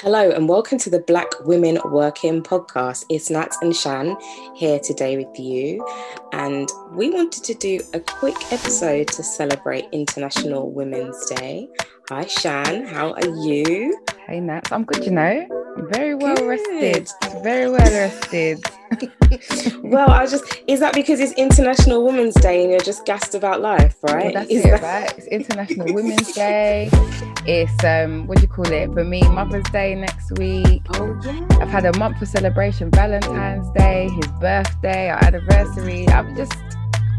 Hello and welcome to the Black Women Working podcast. It's Nat and Shan here today with you, and we wanted to do a quick episode to celebrate International Women's Day. Hi Shan, how are you? Hey Nat, I'm good, you know. Very well Good. rested. Very well rested. well, I just is that because it's International Women's Day and you're just gassed about life, right? Well, that's is it, that... right? It's International Women's Day. It's um, what do you call it? For me, Mother's Day next week. Oh yeah. I've had a month of celebration, Valentine's Day, his birthday, our anniversary. I'm just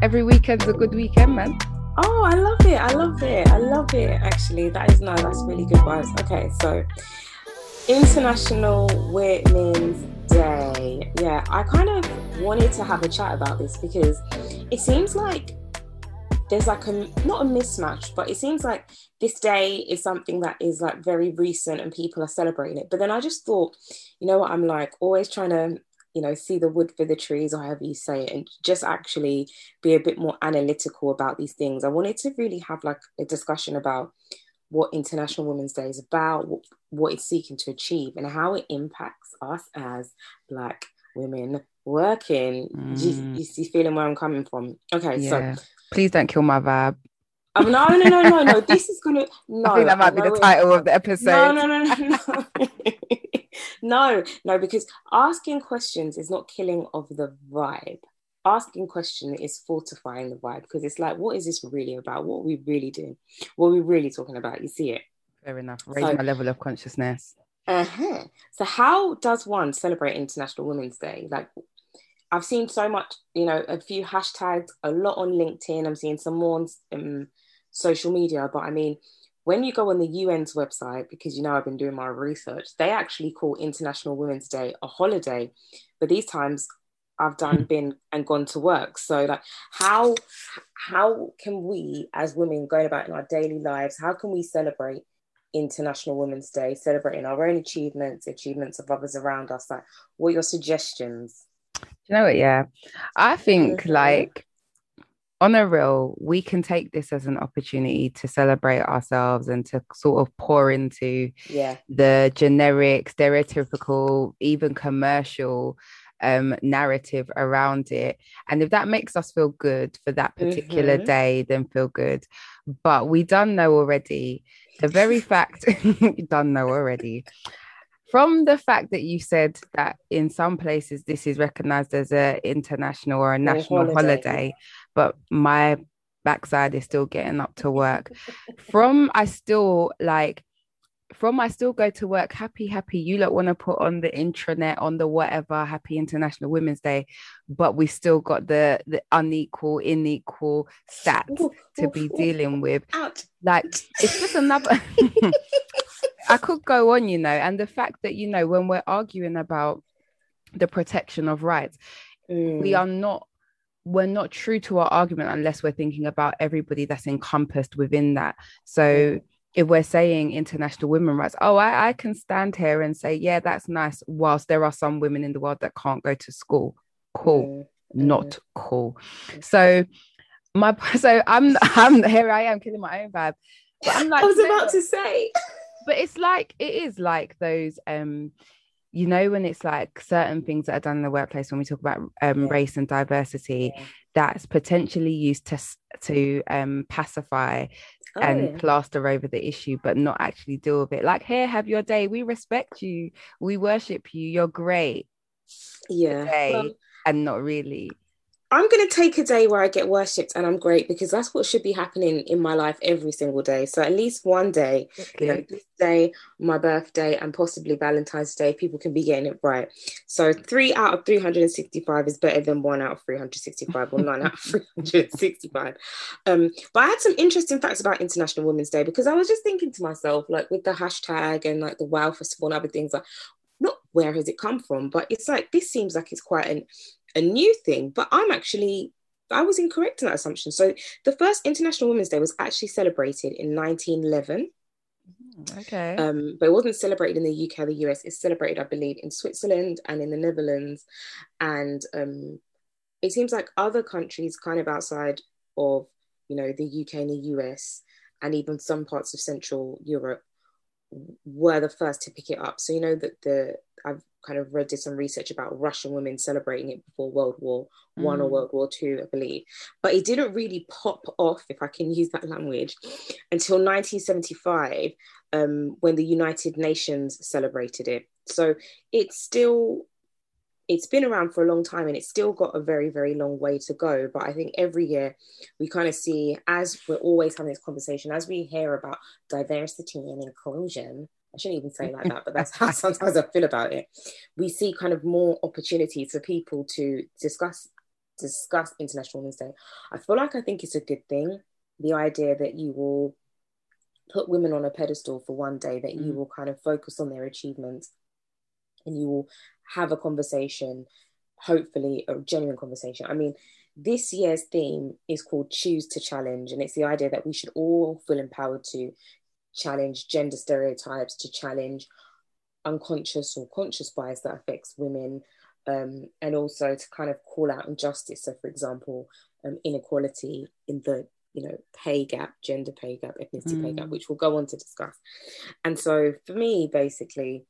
every weekend's a good weekend, man. Oh, I love it. I love it. I love it. Actually, that is no, that's really good vibes. Okay, so International Women's Day. Yeah, I kind of wanted to have a chat about this because it seems like there's like a not a mismatch, but it seems like this day is something that is like very recent and people are celebrating it. But then I just thought, you know what, I'm like always trying to, you know, see the wood for the trees or however you say it, and just actually be a bit more analytical about these things. I wanted to really have like a discussion about what International Women's Day is about, what, what it's seeking to achieve, and how it impacts us as Black women working. Mm. You, you, see, feeling where I'm coming from. Okay, yeah. so please don't kill my vibe. Oh, no, no, no, no, no. This is gonna. No, I think that might be the title of the episode. No, no, no, no, no. no, no, because asking questions is not killing of the vibe asking question is fortifying the vibe because it's like, what is this really about? What are we really doing? What are we really talking about? You see it. Fair enough. Raise so, my level of consciousness. Uh-huh. So how does one celebrate International Women's Day? Like I've seen so much, you know, a few hashtags, a lot on LinkedIn. I'm seeing some more on um, social media, but I mean, when you go on the UN's website, because you know I've been doing my research, they actually call International Women's Day a holiday. But these times I've done been and gone to work. So like how how can we as women going about in our daily lives, how can we celebrate International Women's Day, celebrating our own achievements, achievements of others around us? Like what are your suggestions? you know what? Yeah. I think mm-hmm. like on a real, we can take this as an opportunity to celebrate ourselves and to sort of pour into yeah. the generic, stereotypical, even commercial um, narrative around it. And if that makes us feel good for that particular mm-hmm. day, then feel good. But we done know already the very fact, done know already. From the fact that you said that in some places this is recognized as an international or a national holiday. holiday, but my backside is still getting up to work. From I still like from I still go to work happy, happy. You lot want to put on the intranet on the whatever happy International Women's Day, but we still got the the unequal, unequal stats ooh, to ooh, be ooh. dealing with. Ouch. Like it's just another. I could go on, you know, and the fact that you know when we're arguing about the protection of rights, mm. we are not we're not true to our argument unless we're thinking about everybody that's encompassed within that. So. Mm if we're saying international women rights, oh, I, I can stand here and say, yeah, that's nice. Whilst there are some women in the world that can't go to school, cool, mm. not cool. So my so I'm I'm here I am killing my own vibe. But I'm like, I was about to say, but it's like it is like those um you know when it's like certain things that are done in the workplace when we talk about um, yeah. race and diversity yeah. That's potentially used to to um, pacify oh, and yeah. plaster over the issue but not actually deal with it. Like here have your day. We respect you. We worship you. You're great. Yeah. Well, and not really I'm going to take a day where I get worshipped and I'm great because that's what should be happening in my life every single day. So at least one day, you know, this day, my birthday, and possibly Valentine's Day, people can be getting it right. So three out of 365 is better than one out of 365 or nine out of 365. Um, but I had some interesting facts about International Women's Day because I was just thinking to myself, like with the hashtag and like the Wow Festival and other things, like not where has it come from, but it's like this seems like it's quite an a new thing, but I'm actually I was incorrect in that assumption. So the first International Women's Day was actually celebrated in 1911. Okay. Um, but it wasn't celebrated in the UK or the US. It's celebrated, I believe, in Switzerland and in the Netherlands. And um, it seems like other countries kind of outside of, you know, the UK and the US and even some parts of Central Europe were the first to pick it up. So you know that the I've kind of read did some research about Russian women celebrating it before World War One mm. or World War Two, I believe. But it didn't really pop off, if I can use that language, until 1975, um, when the United Nations celebrated it. So it's still it's been around for a long time and it's still got a very very long way to go but i think every year we kind of see as we're always having this conversation as we hear about diversity and inclusion I shouldn't even say like that, but that's how sometimes I feel about it. We see kind of more opportunities for people to discuss discuss International Women's Day. I feel like I think it's a good thing. The idea that you will put women on a pedestal for one day, that you mm. will kind of focus on their achievements and you will have a conversation, hopefully a genuine conversation. I mean, this year's theme is called Choose to Challenge, and it's the idea that we should all feel empowered to challenge gender stereotypes, to challenge unconscious or conscious bias that affects women, um, and also to kind of call out injustice. So, for example, um, inequality in the you know pay gap, gender pay gap, ethnicity mm. pay gap, mm. which we'll go on to discuss. And so, for me, basically,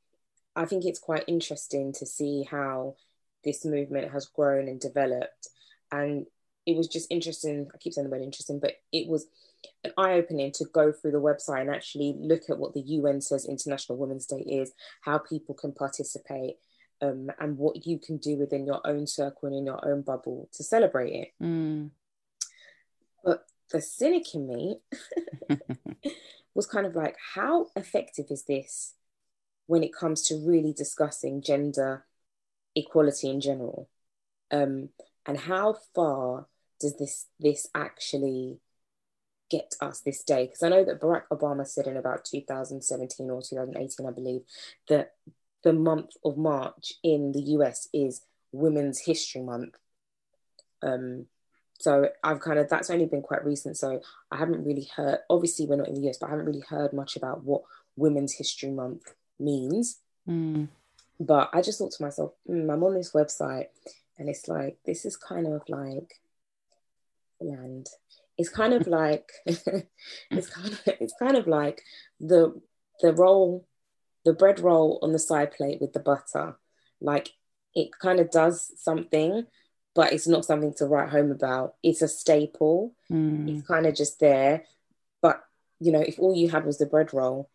I think it's quite interesting to see how this movement has grown and developed. And it was just interesting. I keep saying the word interesting, but it was an eye opening to go through the website and actually look at what the UN says International Women's Day is, how people can participate, um, and what you can do within your own circle and in your own bubble to celebrate it. Mm. But the cynic in me was kind of like, how effective is this when it comes to really discussing gender equality in general? Um, and how far does this this actually get us this day? Because I know that Barack Obama said in about 2017 or 2018, I believe, that the month of March in the US is Women's History Month. Um, so I've kind of that's only been quite recent. So I haven't really heard. Obviously, we're not in the US, but I haven't really heard much about what Women's History Month means. Mm. But I just thought to myself, mm, I'm on this website, and it's like this is kind of like land it's kind of like it's kind of it's kind of like the the roll the bread roll on the side plate with the butter. Like it kind of does something but it's not something to write home about. It's a staple. Mm. it's kind of just there. But you know if all you had was the bread roll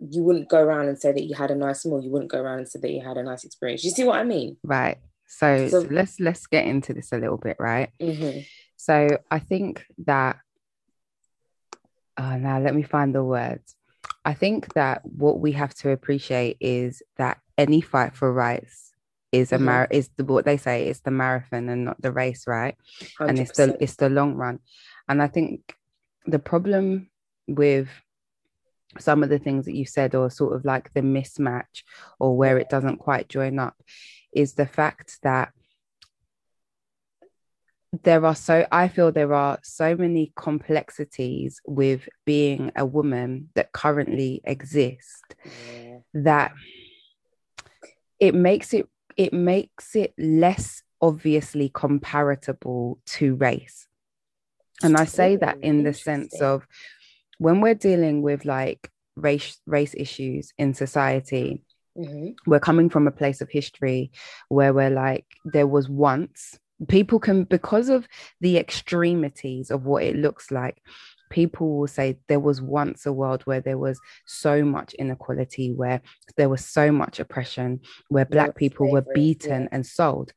you wouldn't go around and say that you had a nice meal. You wouldn't go around and say that you had a nice experience. You see what i mean? Right. So, so, so let's let's get into this a little bit right? Mm-hmm. So I think that, uh, now let me find the words. I think that what we have to appreciate is that any fight for rights is a mm-hmm. mar- is the what they say is the marathon and not the race, right? 100%. And it's the it's the long run. And I think the problem with some of the things that you said, or sort of like the mismatch, or where it doesn't quite join up, is the fact that there are so I feel there are so many complexities with being a woman that currently exist yeah. that it makes it it makes it less obviously comparable to race. And I say that in the sense of when we're dealing with like race race issues in society, mm-hmm. we're coming from a place of history where we're like there was once people can because of the extremities of what it looks like people will say there was once a world where there was so much inequality where there was so much oppression where black people were beaten yeah. and sold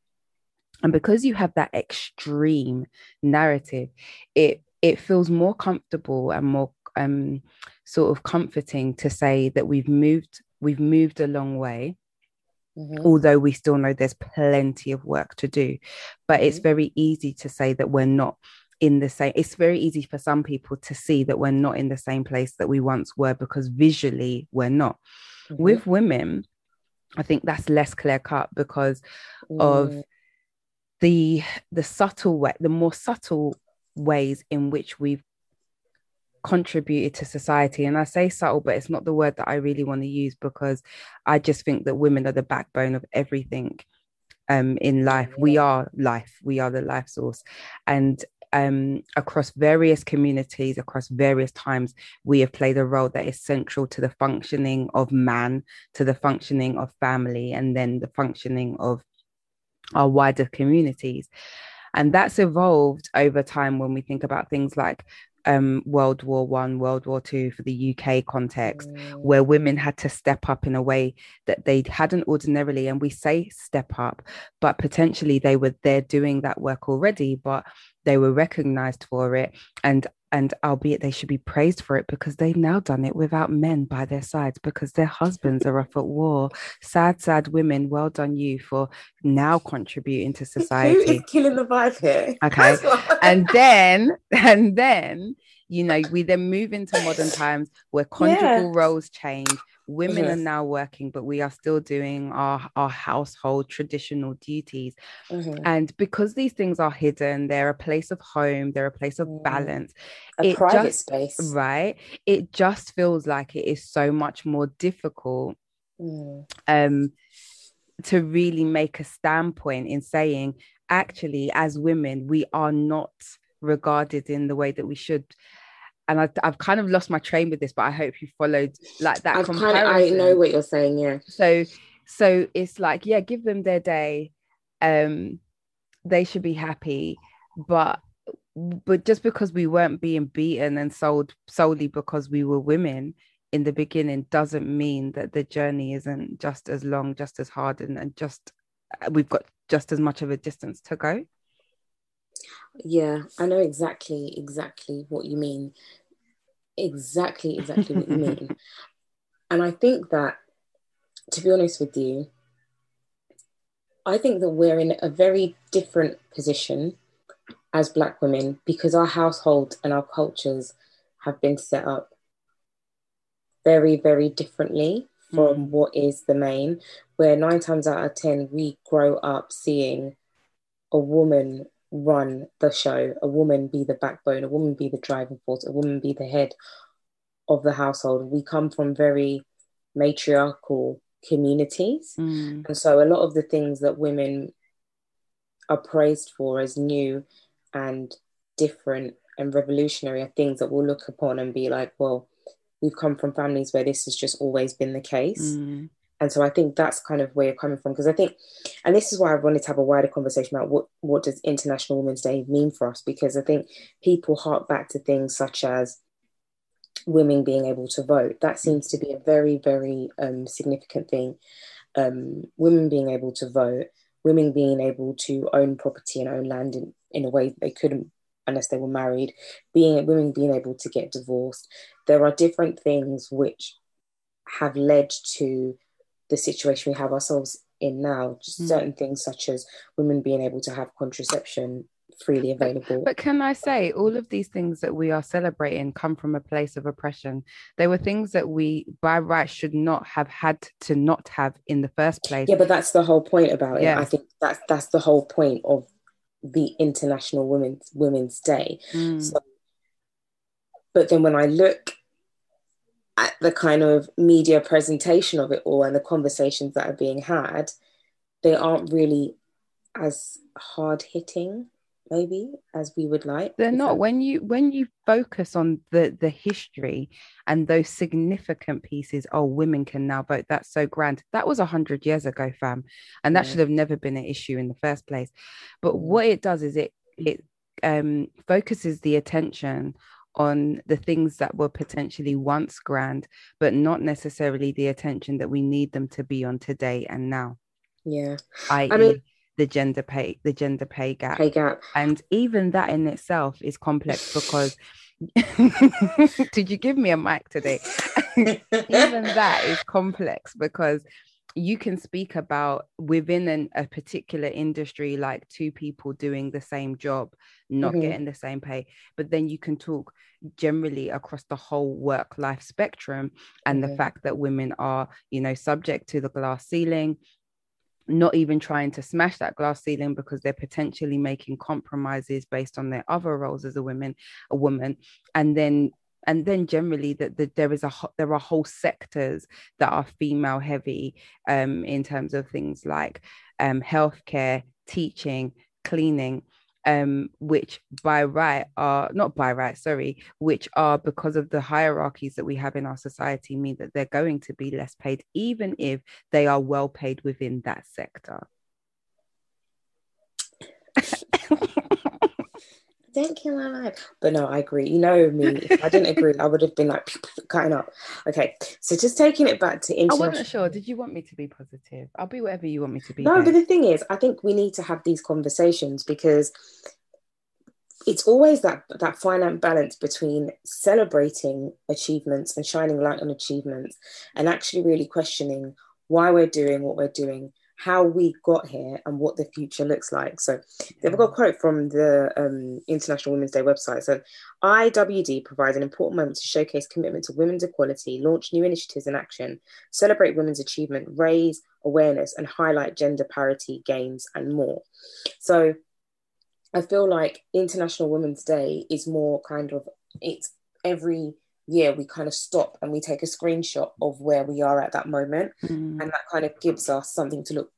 and because you have that extreme narrative it it feels more comfortable and more um sort of comforting to say that we've moved we've moved a long way Mm-hmm. Although we still know there's plenty of work to do, but mm-hmm. it's very easy to say that we're not in the same it's very easy for some people to see that we're not in the same place that we once were because visually we're not mm-hmm. with women i think that's less clear cut because mm. of the the subtle way the more subtle ways in which we've contributed to society. And I say subtle, but it's not the word that I really want to use because I just think that women are the backbone of everything um, in life. We are life, we are the life source. And um, across various communities, across various times, we have played a role that is central to the functioning of man, to the functioning of family, and then the functioning of our wider communities. And that's evolved over time when we think about things like um, World War One, World War Two for the UK context, mm. where women had to step up in a way that they hadn't ordinarily. And we say step up, but potentially they were there doing that work already, but they were recognized for it. And and albeit they should be praised for it because they've now done it without men by their sides because their husbands are off at war. Sad, sad women. Well done you for now contributing to society. Who is killing the vibe here? Okay, and then and then you know we then move into modern times where conjugal yeah. roles change women mm-hmm. are now working but we are still doing our our household traditional duties mm-hmm. and because these things are hidden they're a place of home they're a place of mm. balance a private just, space right it just feels like it is so much more difficult mm. um to really make a standpoint in saying actually as women we are not regarded in the way that we should and I, have kind of lost my train with this, but I hope you followed like that. I've kind of, I know what you're saying, yeah. So, so it's like, yeah, give them their day. Um, they should be happy, but but just because we weren't being beaten and sold solely because we were women in the beginning doesn't mean that the journey isn't just as long, just as hard, and, and just uh, we've got just as much of a distance to go. Yeah, I know exactly exactly what you mean exactly, exactly what you mean. And I think that, to be honest with you, I think that we're in a very different position as Black women because our household and our cultures have been set up very, very differently from mm. what is the main, where nine times out of 10, we grow up seeing a woman run the show, a woman be the backbone, a woman be the driving force, a woman be the head of the household. We come from very matriarchal communities. Mm. And so a lot of the things that women are praised for as new and different and revolutionary are things that we'll look upon and be like, well, we've come from families where this has just always been the case. Mm. And so I think that's kind of where you're coming from. Because I think, and this is why I wanted to have a wider conversation about what, what does International Women's Day mean for us? Because I think people hark back to things such as women being able to vote. That seems to be a very, very um, significant thing. Um, women being able to vote, women being able to own property and own land in, in a way they couldn't unless they were married, being women being able to get divorced. There are different things which have led to the situation we have ourselves in now. Just mm. certain things such as women being able to have contraception freely available. But can I say, all of these things that we are celebrating come from a place of oppression. They were things that we, by right, should not have had to not have in the first place. Yeah, but that's the whole point about yeah. it. I think that's that's the whole point of the International Women's Women's Day. Mm. So, but then when I look at the kind of media presentation of it all and the conversations that are being had, they aren't really as hard hitting maybe as we would like they're not when you when you focus on the the history and those significant pieces oh women can now vote that's so grand that was a hundred years ago fam and that yeah. should have never been an issue in the first place but mm. what it does is it it um focuses the attention on the things that were potentially once grand but not necessarily the attention that we need them to be on today and now. Yeah. I, I mean the gender pay the gender pay gap. Pay gap. And even that in itself is complex because did you give me a mic today? Even that is complex because you can speak about within an, a particular industry like two people doing the same job not mm-hmm. getting the same pay but then you can talk generally across the whole work life spectrum and mm-hmm. the fact that women are you know subject to the glass ceiling not even trying to smash that glass ceiling because they're potentially making compromises based on their other roles as a woman a woman and then and then generally that the, there is a there are whole sectors that are female heavy um, in terms of things like um, healthcare teaching cleaning um, which by right are not by right, sorry, which are because of the hierarchies that we have in our society mean that they're going to be less paid, even if they are well paid within that sector. Don't kill my life. But no, I agree. You know me. If I didn't agree, I would have been like cutting up. Okay. So just taking it back to international. I wasn't sure. Did you want me to be positive? I'll be whatever you want me to be. No, babe. but the thing is, I think we need to have these conversations because it's always that that finite balance between celebrating achievements and shining light on achievements and actually really questioning why we're doing what we're doing how we got here and what the future looks like. So they've got a quote from the um, International Women's Day website. So IWD provides an important moment to showcase commitment to women's equality, launch new initiatives in action, celebrate women's achievement, raise awareness, and highlight gender parity gains and more. So I feel like International Women's Day is more kind of it's every year we kind of stop and we take a screenshot of where we are at that moment mm. and that kind of gives us something to look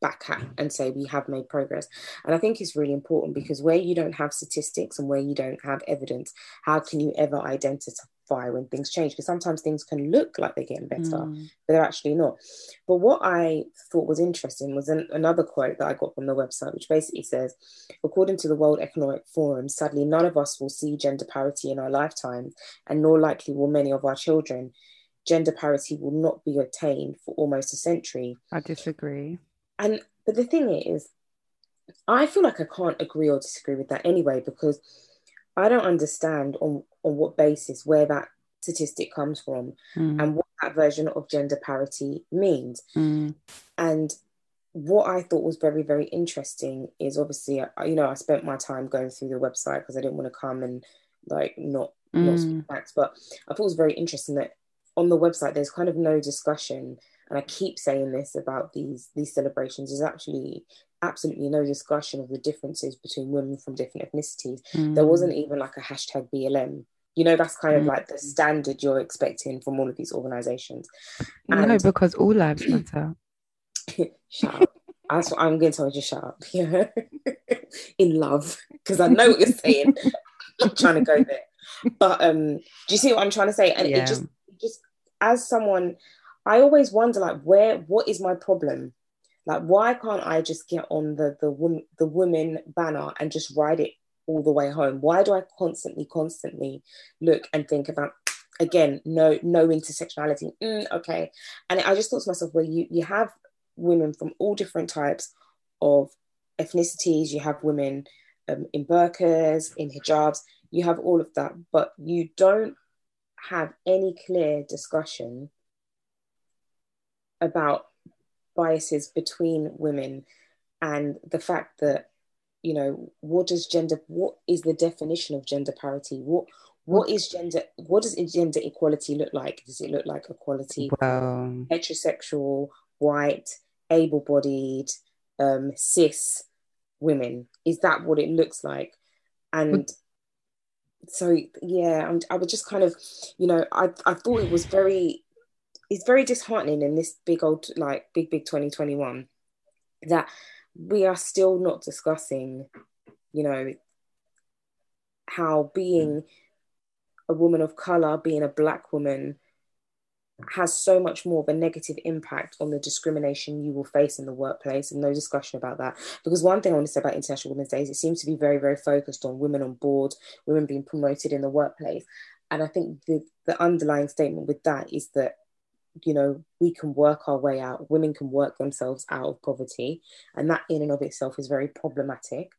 back at and say we have made progress and i think it's really important because where you don't have statistics and where you don't have evidence how can you ever identify when things change because sometimes things can look like they're getting better mm. but they're actually not. But what i thought was interesting was an, another quote that i got from the website which basically says according to the world economic forum sadly none of us will see gender parity in our lifetime and nor likely will many of our children. Gender parity will not be attained for almost a century. I disagree. And but the thing is i feel like i can't agree or disagree with that anyway because I don't understand on, on what basis where that statistic comes from mm. and what that version of gender parity means. Mm. And what I thought was very, very interesting is obviously, you know, I spent my time going through the website because I didn't want to come and like not, mm. not speak facts, but I thought it was very interesting that on the website there's kind of no discussion and I keep saying this about these these celebrations is actually absolutely no discussion of the differences between women from different ethnicities. Mm. There wasn't even like a hashtag BLM. You know, that's kind mm. of like the standard you're expecting from all of these organizations. And no, because all lives matter. shut up. That's what I'm going to tell you, just shut up. Yeah. In love. Because I know what you're saying. I'm trying to go there. But um, do you see what I'm trying to say? And yeah. it just just as someone I always wonder like where what is my problem? Like, why can't I just get on the the woman the women banner and just ride it all the way home? Why do I constantly, constantly look and think about again, no, no intersectionality? Mm, okay, and I just thought to myself, well, you you have women from all different types of ethnicities. You have women um, in burqas, in hijabs. You have all of that, but you don't have any clear discussion about biases between women and the fact that you know what does gender what is the definition of gender parity? What what is gender what does gender equality look like? Does it look like equality wow. heterosexual white able-bodied um, cis women? Is that what it looks like? And so yeah I'm, i was just kind of you know I, I thought it was very it's very disheartening in this big old like big big 2021 that we are still not discussing you know how being mm. a woman of color being a black woman has so much more of a negative impact on the discrimination you will face in the workplace and no discussion about that. Because one thing i want to say about international women's day is it seems to be very very focused on women on board women being promoted in the workplace. And i think the, the underlying statement with that is that you know, we can work our way out, women can work themselves out of poverty. And that in and of itself is very problematic.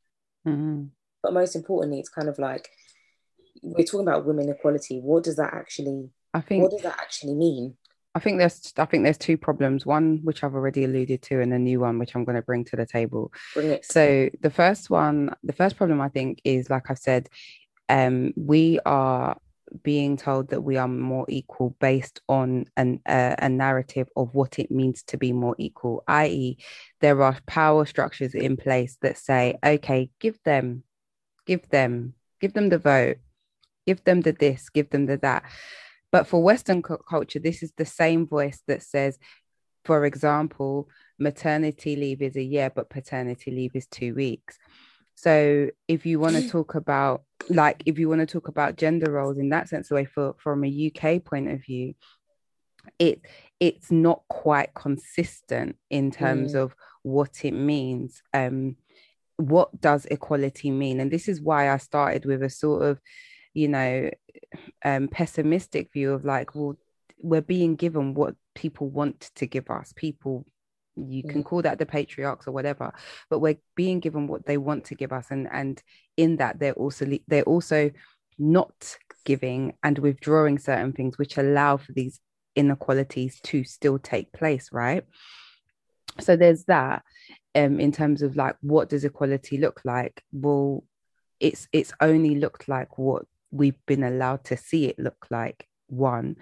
Mm-hmm. But most importantly, it's kind of like we're talking about women equality. What does that actually I think what does that actually mean? I think there's I think there's two problems. One which I've already alluded to, and a new one which I'm going to bring to the table. So the first one, the first problem I think is like i've said, um, we are being told that we are more equal based on an, uh, a narrative of what it means to be more equal, i.e., there are power structures in place that say, okay, give them, give them, give them the vote, give them the this, give them the that. But for Western culture, this is the same voice that says, for example, maternity leave is a year, but paternity leave is two weeks. So if you want to talk about like if you want to talk about gender roles in that sense, the way for from a UK point of view, it it's not quite consistent in terms mm. of what it means. Um, what does equality mean? And this is why I started with a sort of, you know, um, pessimistic view of like, well, we're being given what people want to give us. People you can call that the patriarchs or whatever but we're being given what they want to give us and and in that they're also they're also not giving and withdrawing certain things which allow for these inequalities to still take place right? So there's that um in terms of like what does equality look like? Well it's it's only looked like what we've been allowed to see it look like one.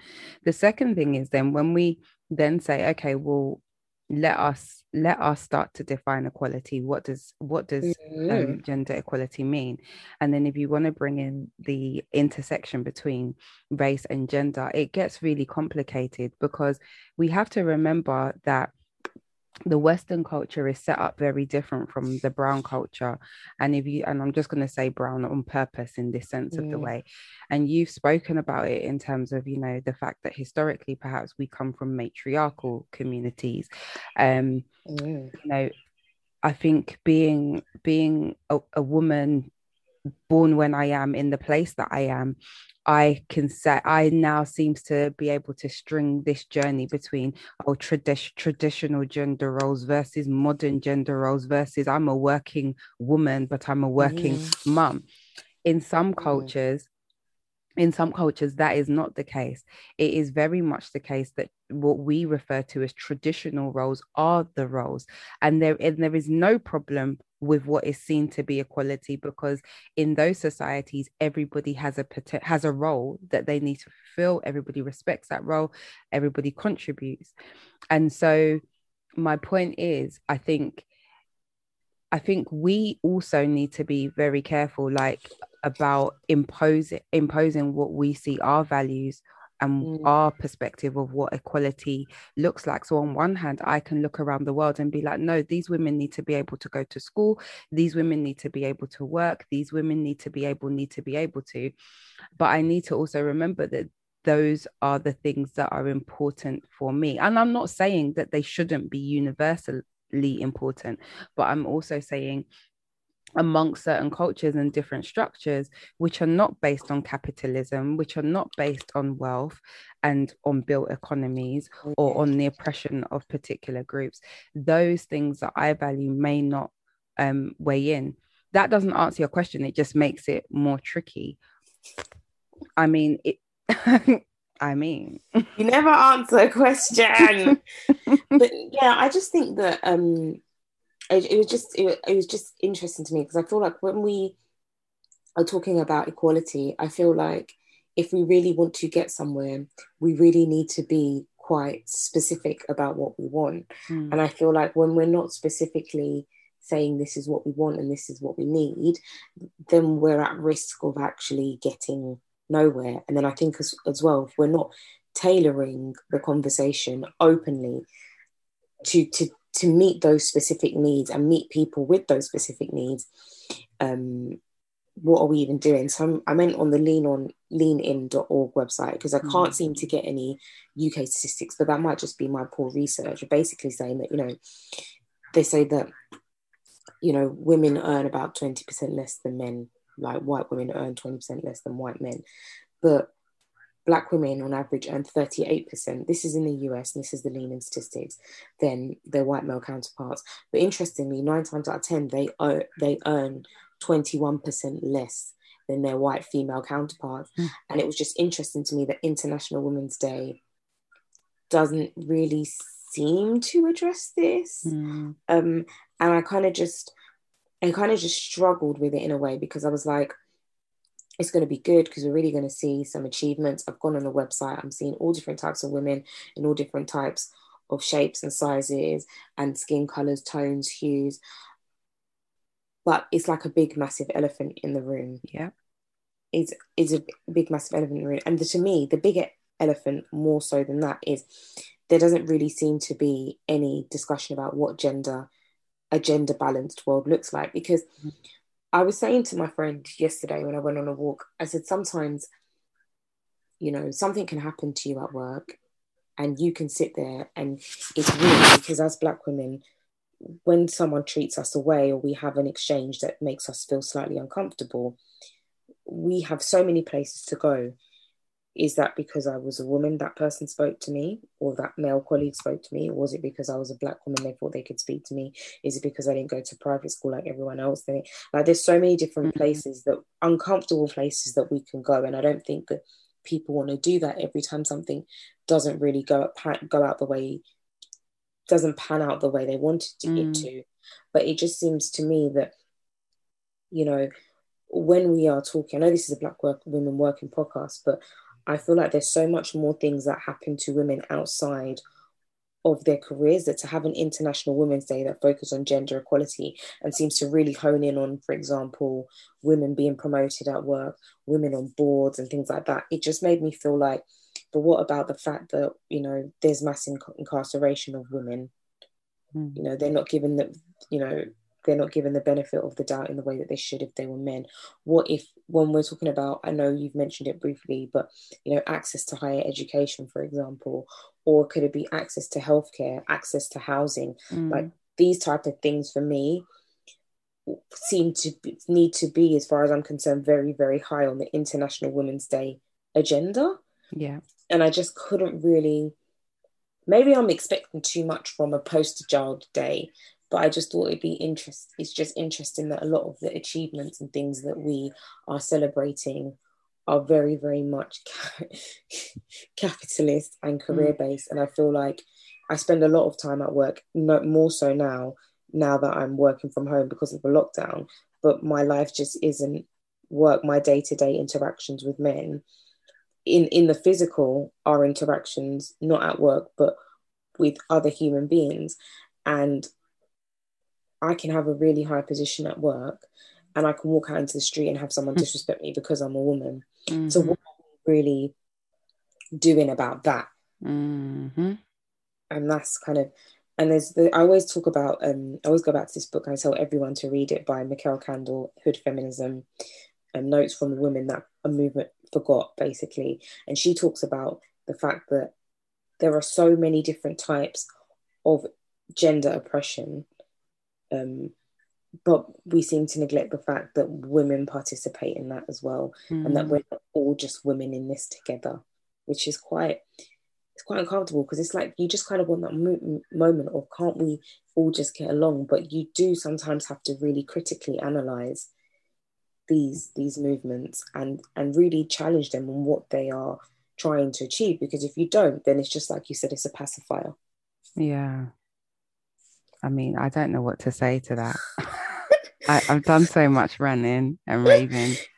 The second thing is then when we then say okay well let us let us start to define equality what does what does mm-hmm. um, gender equality mean and then if you want to bring in the intersection between race and gender it gets really complicated because we have to remember that the western culture is set up very different from the brown culture and if you and i'm just going to say brown on purpose in this sense mm. of the mm. way and you've spoken about it in terms of you know the fact that historically perhaps we come from matriarchal communities um mm. you know i think being being a, a woman born when I am in the place that I am, I can say I now seems to be able to string this journey between oh tradi- traditional gender roles versus modern gender roles versus I'm a working woman but I'm a working mm. mum. In some mm. cultures, in some cultures that is not the case it is very much the case that what we refer to as traditional roles are the roles. And there and there is no problem with what is seen to be equality because in those societies everybody has a has a role that they need to fulfill. Everybody respects that role. Everybody contributes. And so my point is i think I think we also need to be very careful, like about imposing imposing what we see our values and mm. our perspective of what equality looks like. So, on one hand, I can look around the world and be like, no, these women need to be able to go to school. These women need to be able to work. These women need to be able, need to be able to. But I need to also remember that those are the things that are important for me. And I'm not saying that they shouldn't be universally important, but I'm also saying amongst certain cultures and different structures which are not based on capitalism which are not based on wealth and on built economies or on the oppression of particular groups. Those things that i value may not um, weigh in. That doesn't answer your question. It just makes it more tricky. I mean it I mean, you never answer a question. but yeah, I just think that um it, it was just it, it was just interesting to me because I feel like when we are talking about equality, I feel like if we really want to get somewhere, we really need to be quite specific about what we want. Mm. And I feel like when we're not specifically saying this is what we want and this is what we need, then we're at risk of actually getting nowhere. And then I think as, as well, if we're not tailoring the conversation openly to, to to meet those specific needs and meet people with those specific needs um, what are we even doing so I'm, i meant on the lean on leanin.org website because i can't mm. seem to get any uk statistics but that might just be my poor research basically saying that you know they say that you know women earn about 20% less than men like white women earn 20% less than white men but black women on average earn 38%. This is in the US, and this is the lean in statistics, than their white male counterparts. But interestingly, nine times out of 10, they, earn, they earn 21% less than their white female counterparts. Mm. And it was just interesting to me that International Women's Day doesn't really seem to address this. Mm. Um, and I kind of just, I kind of just struggled with it in a way because I was like, it's going to be good because we're really going to see some achievements. I've gone on the website, I'm seeing all different types of women in all different types of shapes and sizes and skin colors, tones, hues. But it's like a big, massive elephant in the room. Yeah. It's, it's a big, massive elephant in the room. And the, to me, the bigger elephant, more so than that, is there doesn't really seem to be any discussion about what gender, a gender balanced world looks like because. Mm-hmm. I was saying to my friend yesterday when I went on a walk, I said, sometimes, you know, something can happen to you at work and you can sit there and it's weird because as black women, when someone treats us away or we have an exchange that makes us feel slightly uncomfortable, we have so many places to go is that because I was a woman that person spoke to me, or that male colleague spoke to me? Or was it because I was a black woman they thought they could speak to me? Is it because I didn't go to private school like everyone else? They, like there's so many different mm-hmm. places that uncomfortable places that we can go, and I don't think that people want to do that every time something doesn't really go go out the way doesn't pan out the way they wanted to, mm. it to. But it just seems to me that you know when we are talking, I know this is a Black work, Women Working podcast, but I feel like there's so much more things that happen to women outside of their careers that to have an international women's day that focus on gender equality and seems to really hone in on for example women being promoted at work women on boards and things like that it just made me feel like but what about the fact that you know there's mass incarceration of women mm. you know they're not given the you know they're not given the benefit of the doubt in the way that they should if they were men. What if when we're talking about i know you've mentioned it briefly but you know access to higher education for example or could it be access to healthcare access to housing? Mm. like these type of things for me seem to be, need to be as far as i'm concerned very very high on the international women's day agenda. Yeah. And i just couldn't really maybe i'm expecting too much from a poster child day but I just thought it'd be interest. It's just interesting that a lot of the achievements and things that we are celebrating are very, very much capitalist and mm. career based. And I feel like I spend a lot of time at work, more so now, now that I'm working from home because of the lockdown. But my life just isn't work. My day to day interactions with men, in in the physical, are interactions not at work, but with other human beings. And I can have a really high position at work and I can walk out into the street and have someone mm. disrespect me because I'm a woman. Mm-hmm. So what are we really doing about that? Mm-hmm. And that's kind of and there's the, I always talk about um I always go back to this book I tell everyone to read it by Mikki Kendall, Hood Feminism, and notes from the women that a movement forgot basically. And she talks about the fact that there are so many different types of gender oppression um, but we seem to neglect the fact that women participate in that as well, mm. and that hmm. we're not all just women in this together, which is quite it's quite uncomfortable because it's like you just kind of want that mo- moment of can't we all just get along? But you do sometimes have to really critically analyze these these movements and and really challenge them on what they are trying to achieve because if you don't then it's just like you said it's a pacifier yeah I mean, I don't know what to say to that. I, have done so much running and raving.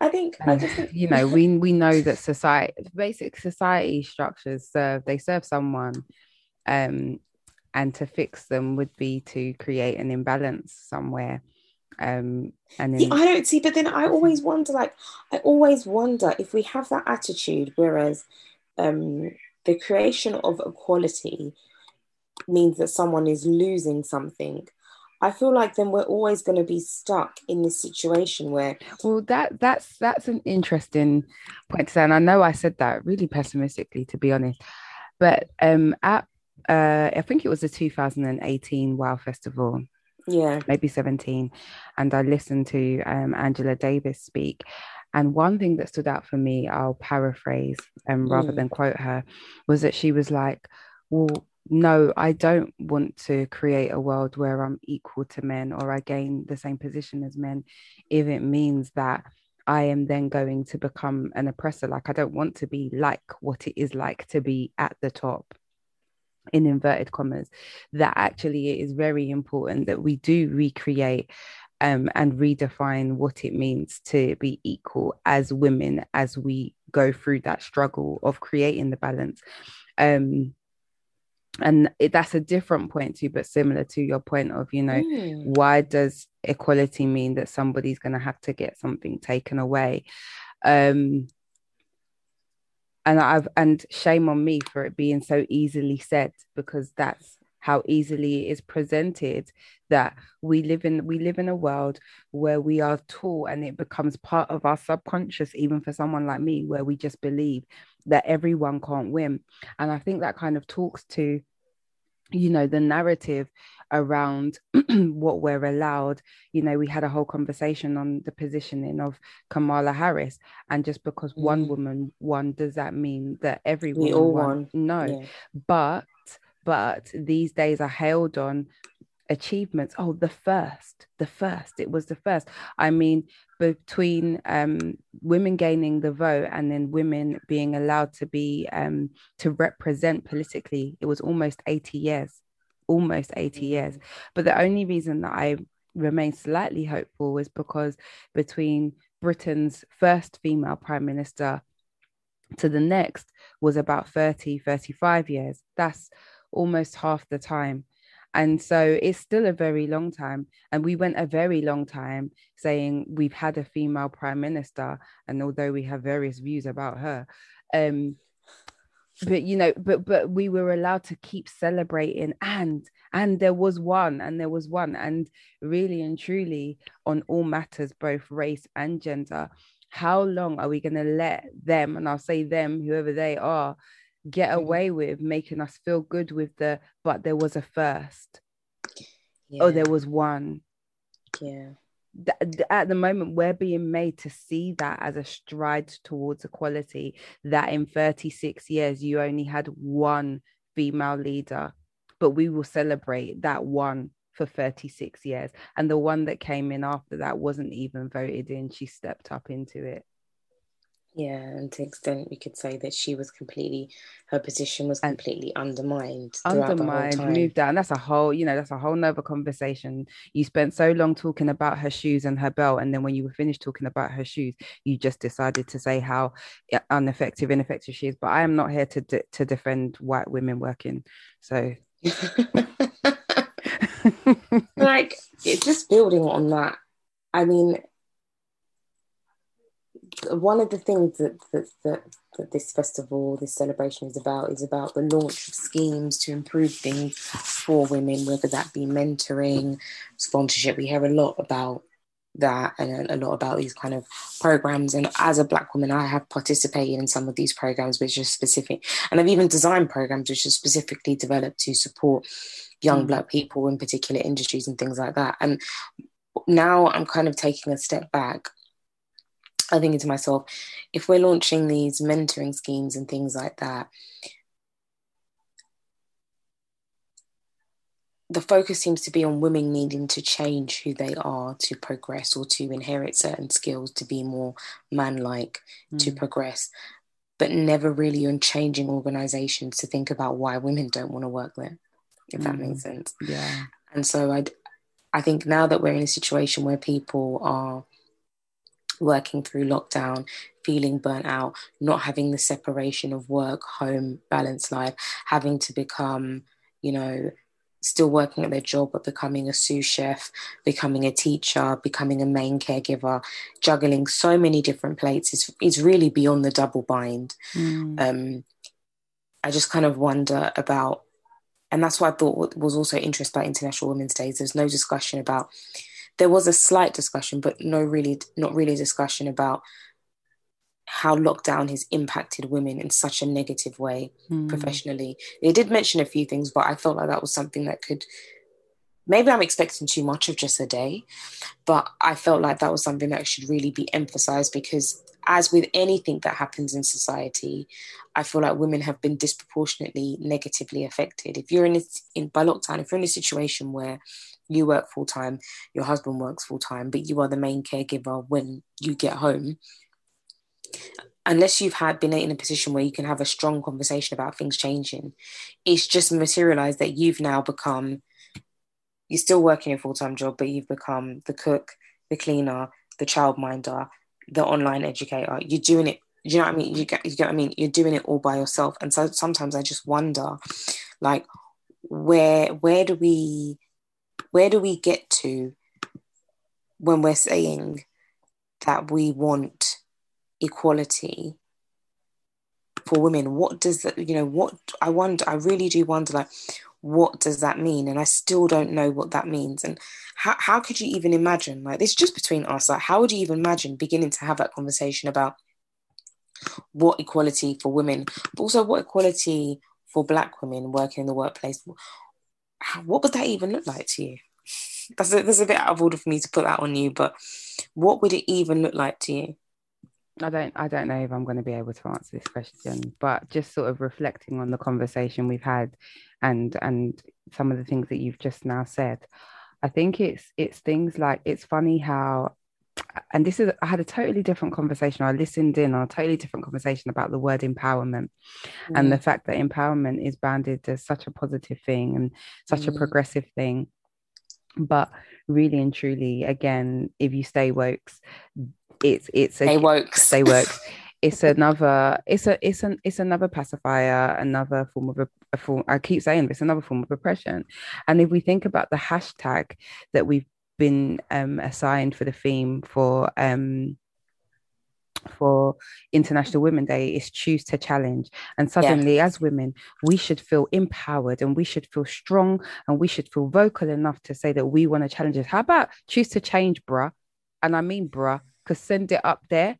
I think, I just, you know, we we know that society, basic society structures serve. They serve someone, um, and to fix them would be to create an imbalance somewhere. Um, and then, yeah, I don't see. But then I always wonder, like, I always wonder if we have that attitude, whereas um, the creation of equality means that someone is losing something I feel like then we're always going to be stuck in this situation where. Well, that that's that's an interesting point to say, and I know I said that really pessimistically, to be honest. But um, at uh, I think it was the 2018 Wow Festival, yeah, maybe 17, and I listened to um, Angela Davis speak. And one thing that stood out for me, I'll paraphrase um, rather mm. than quote her, was that she was like, "Well, no, I don't want to create a world where I'm equal to men or I gain the same position as men if it means that I am then going to become an oppressor. Like, I don't want to be like what it is like to be at the top, in inverted commas. That actually it is very important that we do recreate um, and redefine what it means to be equal as women as we go through that struggle of creating the balance. Um, and it, that's a different point too but similar to your point of you know mm. why does equality mean that somebody's going to have to get something taken away um and i've and shame on me for it being so easily said because that's how easily it is presented that we live in we live in a world where we are taught and it becomes part of our subconscious even for someone like me where we just believe that everyone can't win and i think that kind of talks to you know the narrative around what we're allowed you know we had a whole conversation on the positioning of kamala harris and just because mm. one woman won does that mean that everyone we all won? won no yeah. but but these days are hailed on achievements. Oh the first the first it was the first. I mean between um, women gaining the vote and then women being allowed to be um, to represent politically it was almost 80 years almost 80 years. Mm. but the only reason that i remain slightly hopeful is because between britain's first female prime minister to the next was about 30 35 years. That's almost half the time and so it's still a very long time. And we went a very long time saying we've had a female prime minister. And although we have various views about her, um, but you know, but but we were allowed to keep celebrating and and there was one and there was one and really and truly on all matters, both race and gender, how long are we gonna let them, and I'll say them, whoever they are, get mm-hmm. away with making us feel good with the but there was a first. Yeah. oh there was one. Yeah. At the moment we're being made to see that as a stride towards equality that in 36 years you only had one female leader but we will celebrate that one for 36 years. And the one that came in after that wasn't even voted in she stepped up into it yeah, and to extent we could say that she was completely, her position was completely and undermined. Undermined, moved down. That's a whole, you know, that's a whole nother conversation. You spent so long talking about her shoes and her belt, and then when you were finished talking about her shoes, you just decided to say how ineffective, ineffective she is. But I am not here to de- to defend white women working. So, like, it's just building on that. I mean, one of the things that, that, that, that this festival, this celebration is about, is about the launch of schemes to improve things for women, whether that be mentoring, sponsorship. We hear a lot about that and a, lot about these kind of programs. And as a Black woman, I have participated in some of these programs, which are specific. And I've even designed programs which are specifically developed to support young mm. Black people in particular industries and things like that. And now I'm kind of taking a step back I'm thinking to myself, if we're launching these mentoring schemes and things like that, the focus seems to be on women needing to change who they are to progress or to inherit certain skills to be more manlike mm. to progress, but never really on changing organizations to think about why women don't want to work there, if mm. that makes hmm. sense. Yeah. And so I, I think now that we're in a situation where people are working through lockdown, feeling burnt out, not having the separation of work, home, balance life, having to become, you know, still working at their job but becoming a sous chef, becoming a teacher, becoming a main caregiver, juggling so many different plates is, is really beyond the double bind. Mm. Um, I just kind of wonder about, and that's what I thought was also interesting about International Women's Days. There's no discussion about there was a slight discussion, but no really not really a discussion about how lockdown has impacted women in such a negative way mm. professionally. They did mention a few things, but I felt like that was something that could maybe I'm expecting too much of just a day, but I felt like that was something that should really be emphasized because as with anything that happens in society, I feel like women have been disproportionately negatively affected. If you're in, this, in by lockdown, if you're in a situation where you work full time, your husband works full time, but you are the main caregiver when you get home. Unless you've had been in a position where you can have a strong conversation about things changing, it's just materialized that you've now become, you're still working a full time job, but you've become the cook, the cleaner, the childminder, the online educator. You're doing it. you know what I mean? You get, you get what I mean? You're doing it all by yourself. And so sometimes I just wonder, like, where where do we where do we get to when we're saying that we want equality for women what does that you know what i wonder i really do wonder like what does that mean? And I still don't know what that means. And how, how could you even imagine, like, this just between us, like, how would you even imagine beginning to have that conversation about what equality for women, but also what equality for Black women working in the workplace? What would that even look like to you? That's a, that's a bit out of order for me to put that on you, but what would it even look like to you? I don't I don't know if I'm going to be able to answer this question, but just sort of reflecting on the conversation we've had and and some of the things that you've just now said. I think it's it's things like it's funny how and this is I had a totally different conversation. I listened in on a totally different conversation about the word empowerment mm. and the fact that empowerment is banded as such a positive thing and such mm. a progressive thing. But really and truly, again, if you stay woke, it's it's a stay woke stay woke it's another it's a it's an it's another pacifier another form of a, a form i keep saying this another form of oppression and if we think about the hashtag that we've been um, assigned for the theme for um for International Women's Day is choose to challenge. And suddenly, yeah. as women, we should feel empowered and we should feel strong and we should feel vocal enough to say that we want to challenge it. How about choose to change, bruh? And I mean, bruh, because send it up there.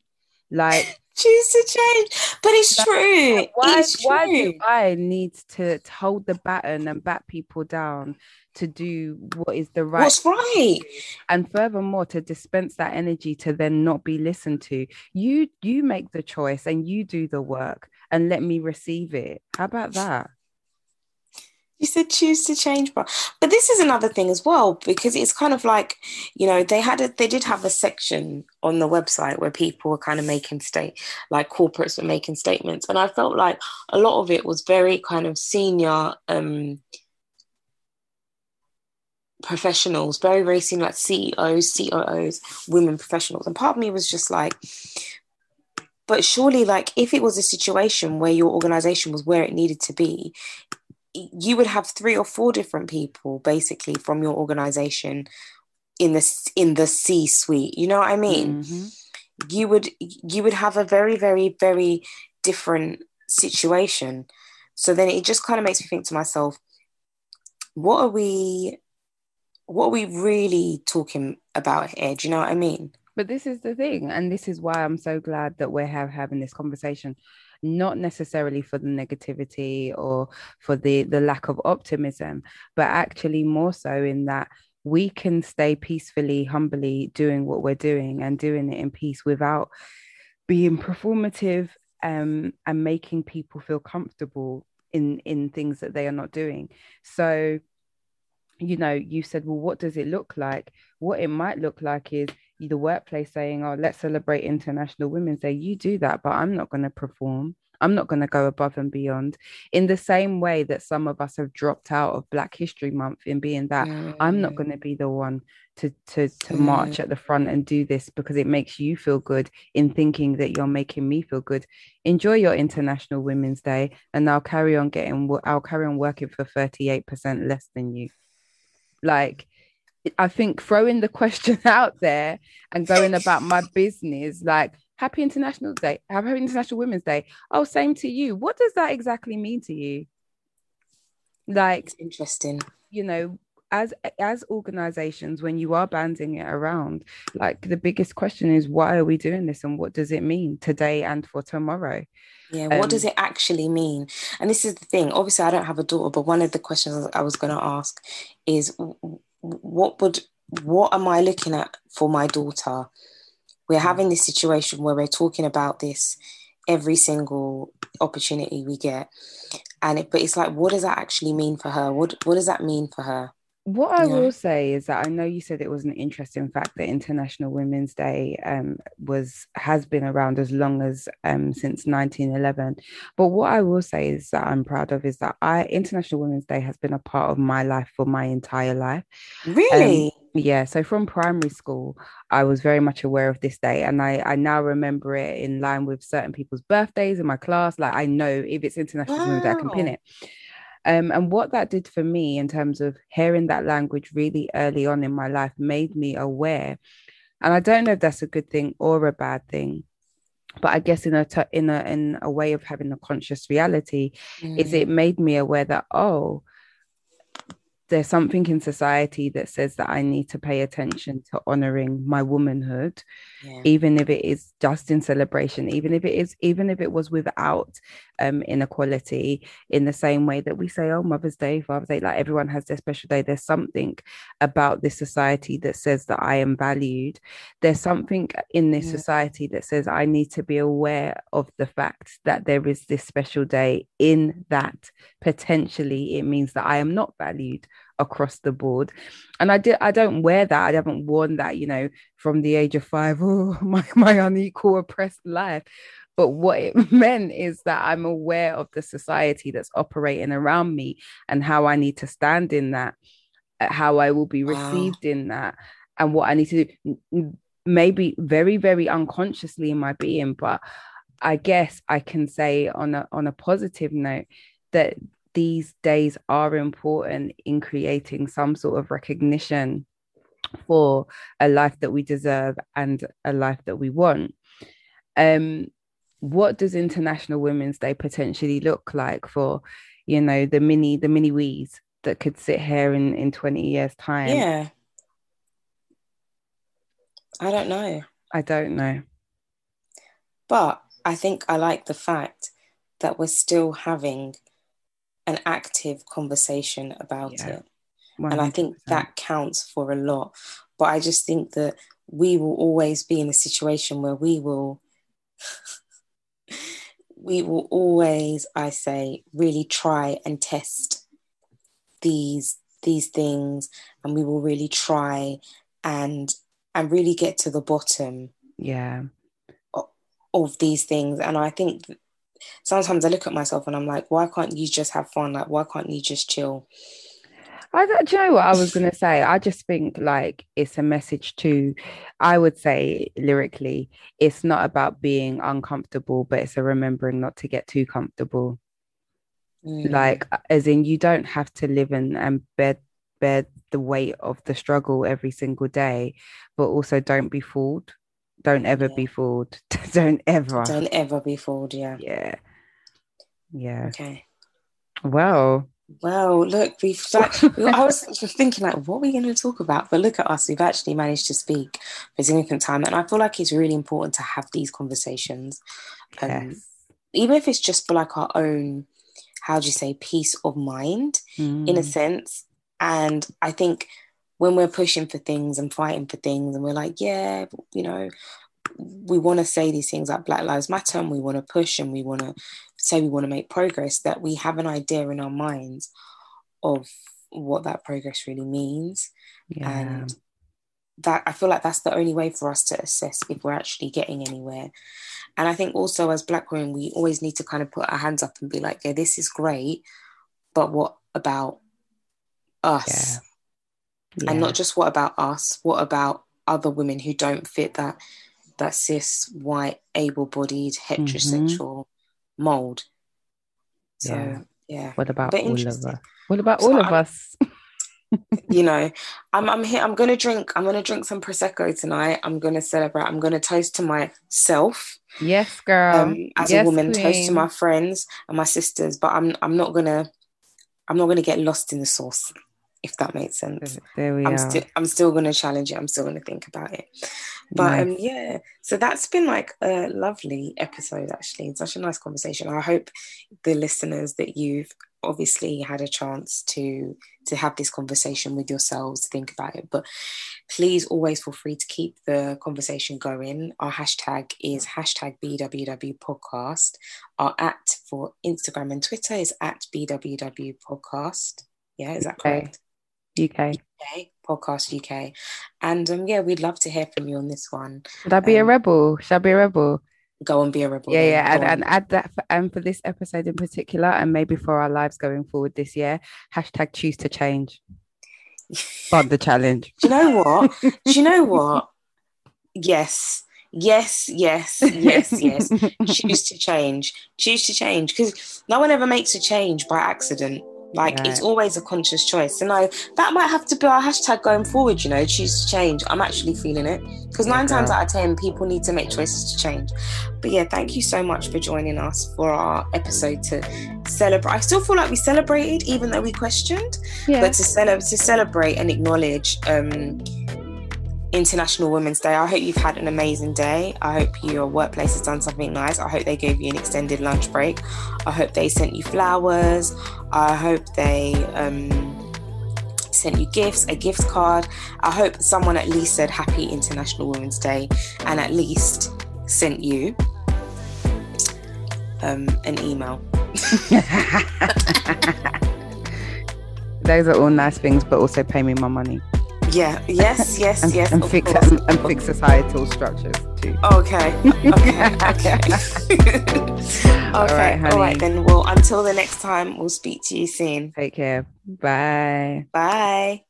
Like choose to change, but it's true. Why, it's why true. do I need to, to hold the baton and bat people down to do what is the right? What's right? And furthermore, to dispense that energy to then not be listened to. You you make the choice and you do the work and let me receive it. How about that? You said choose to change, but but this is another thing as well because it's kind of like you know they had a they did have a section on the website where people were kind of making state like corporates were making statements, and I felt like a lot of it was very kind of senior um professionals, very very senior like CEOs, COOs, women professionals, and part of me was just like. But surely, like, if it was a situation where your organization was where it needed to be, you would have three or four different people basically from your organization in the in the C suite. You know what I mean? Mm-hmm. You would you would have a very very very different situation. So then it just kind of makes me think to myself, what are we what are we really talking about here? Do you know what I mean? But this is the thing, and this is why I'm so glad that we're have, having this conversation not necessarily for the negativity or for the the lack of optimism but actually more so in that we can stay peacefully humbly doing what we're doing and doing it in peace without being performative um, and making people feel comfortable in in things that they are not doing. So you know you said well what does it look like? What it might look like is the workplace saying, "Oh, let's celebrate International Women's Day." You do that, but I'm not going to perform. I'm not going to go above and beyond. In the same way that some of us have dropped out of Black History Month, in being that mm. I'm not going to be the one to to to mm. march at the front and do this because it makes you feel good in thinking that you're making me feel good. Enjoy your International Women's Day, and I'll carry on getting. I'll carry on working for 38% less than you. Like I think throwing the question out there and going about my business, like Happy International Day, Happy International Women's Day. Oh, same to you. What does that exactly mean to you? Like, it's interesting. You know, as as organizations, when you are banding it around, like the biggest question is, why are we doing this, and what does it mean today and for tomorrow? Yeah, what um, does it actually mean? And this is the thing. Obviously, I don't have a daughter, but one of the questions I was going to ask is what would what am I looking at for my daughter? We're mm. having this situation where we're talking about this every single opportunity we get, and it, but it's like, what does that actually mean for her? What what does that mean for her? What I yeah. will say is that I know you said it was an interesting fact that International Women's Day um, was has been around as long as um, since 1911. But what I will say is that I'm proud of is that I International Women's Day has been a part of my life for my entire life. Really? Um, yeah. So from primary school, I was very much aware of this day, and I I now remember it in line with certain people's birthdays in my class. Like I know if it's International wow. Women's Day, I can pin it. Um, and what that did for me in terms of hearing that language really early on in my life made me aware. And I don't know if that's a good thing or a bad thing, but I guess in a t- in a in a way of having a conscious reality, mm. is it made me aware that oh, there's something in society that says that I need to pay attention to honoring my womanhood, yeah. even if it is just in celebration, even if it is, even if it was without um, inequality, in the same way that we say, oh, Mother's Day, Father's Day, like everyone has their special day. There's something about this society that says that I am valued. There's something in this yeah. society that says I need to be aware of the fact that there is this special day in that potentially it means that I am not valued across the board. And I did I don't wear that. I haven't worn that, you know, from the age of five, oh my my unequal oppressed life. But what it meant is that I'm aware of the society that's operating around me and how I need to stand in that, how I will be received wow. in that, and what I need to do. Maybe very, very unconsciously in my being, but I guess I can say on a on a positive note that these days are important in creating some sort of recognition for a life that we deserve and a life that we want. Um, what does International Women's Day potentially look like for, you know, the mini the mini wees that could sit here in in 20 years time? Yeah. I don't know. I don't know. But I think I like the fact that we're still having an active conversation about yeah, it. 100%. And I think that counts for a lot. But I just think that we will always be in a situation where we will we will always, I say, really try and test these these things and we will really try and and really get to the bottom yeah of, of these things and i think sometimes I look at myself and I'm like, why can't you just have fun? Like, why can't you just chill? I do you know what I was gonna say? I just think like it's a message to I would say lyrically, it's not about being uncomfortable, but it's a remembering not to get too comfortable. Mm. Like as in you don't have to live in and bear bear the weight of the struggle every single day, but also don't be fooled don't ever yeah. be fooled. don't ever. Don't ever be fooled. Yeah. Yeah. Yeah. Okay. Well. Well, look, we've. Like, I was thinking, like, what are we going to talk about? But look at us. We've actually managed to speak for a significant time, and I feel like it's really important to have these conversations, um, yes. even if it's just for like our own. How do you say peace of mind, mm. in a mm. sense? And I think when we're pushing for things and fighting for things and we're like yeah you know we want to say these things like black lives matter and we want to push and we want to say we want to make progress that we have an idea in our minds of what that progress really means yeah. and that i feel like that's the only way for us to assess if we're actually getting anywhere and i think also as black women we always need to kind of put our hands up and be like yeah this is great but what about us yeah yeah. and not just what about us what about other women who don't fit that that cis white able-bodied heterosexual mm-hmm. Mold so yeah. yeah. what about all of us what about so all of I'm, us you know i'm i'm here i'm gonna drink i'm gonna drink some prosecco tonight i'm gonna celebrate i'm gonna toast to myself yes girl um, as yes, a woman queen. toast to my friends and my sisters but i'm i'm not gonna i'm not gonna get lost in the sauce if that makes sense. There we I'm are. still I'm still gonna challenge it. I'm still gonna think about it. But nice. um yeah, so that's been like a lovely episode actually. Such a nice conversation. I hope the listeners that you've obviously had a chance to to have this conversation with yourselves think about it but please always feel free to keep the conversation going our hashtag is hashtag bww podcast our at for instagram and twitter is at bww podcast yeah is that correct UK. UK podcast UK, and um, yeah, we'd love to hear from you on this one. Should I be um, a rebel? Should I be a rebel? Go and be a rebel. Yeah, yeah, and, and, add that for, and for this episode in particular, and maybe for our lives going forward this year. Hashtag choose to change. But the challenge. Do you know what? Do you know what? Yes, yes, yes, yes, yes. choose to change. Choose to change because no one ever makes a change by accident Like right. it's always a conscious choice. And I that might have to be our hashtag going forward, you know, choose to change. I'm actually feeling it. Because nine yeah, times out of ten, people need to make choices to change. But yeah, thank you so much for joining us for our episode to celebrate. I still feel like we celebrated, even though we questioned. Yeah. But to celebrate to celebrate and acknowledge um International Women's Day. I hope you've had an amazing day. I hope your workplace has done something nice. I hope they gave you an extended lunch break. I hope they sent you flowers. I hope they um, sent you gifts, a gift card. I hope someone at least said Happy International Women's Day and at least sent you um, an email. Those are all nice things, but also pay me my money. Yeah. Yes. Yes. and, yes. And fix and, and fix societal structures too. Okay. Okay. okay. okay. All right, All right. Then. Well, until the next time, we'll speak to you soon. Take care. Bye. Bye.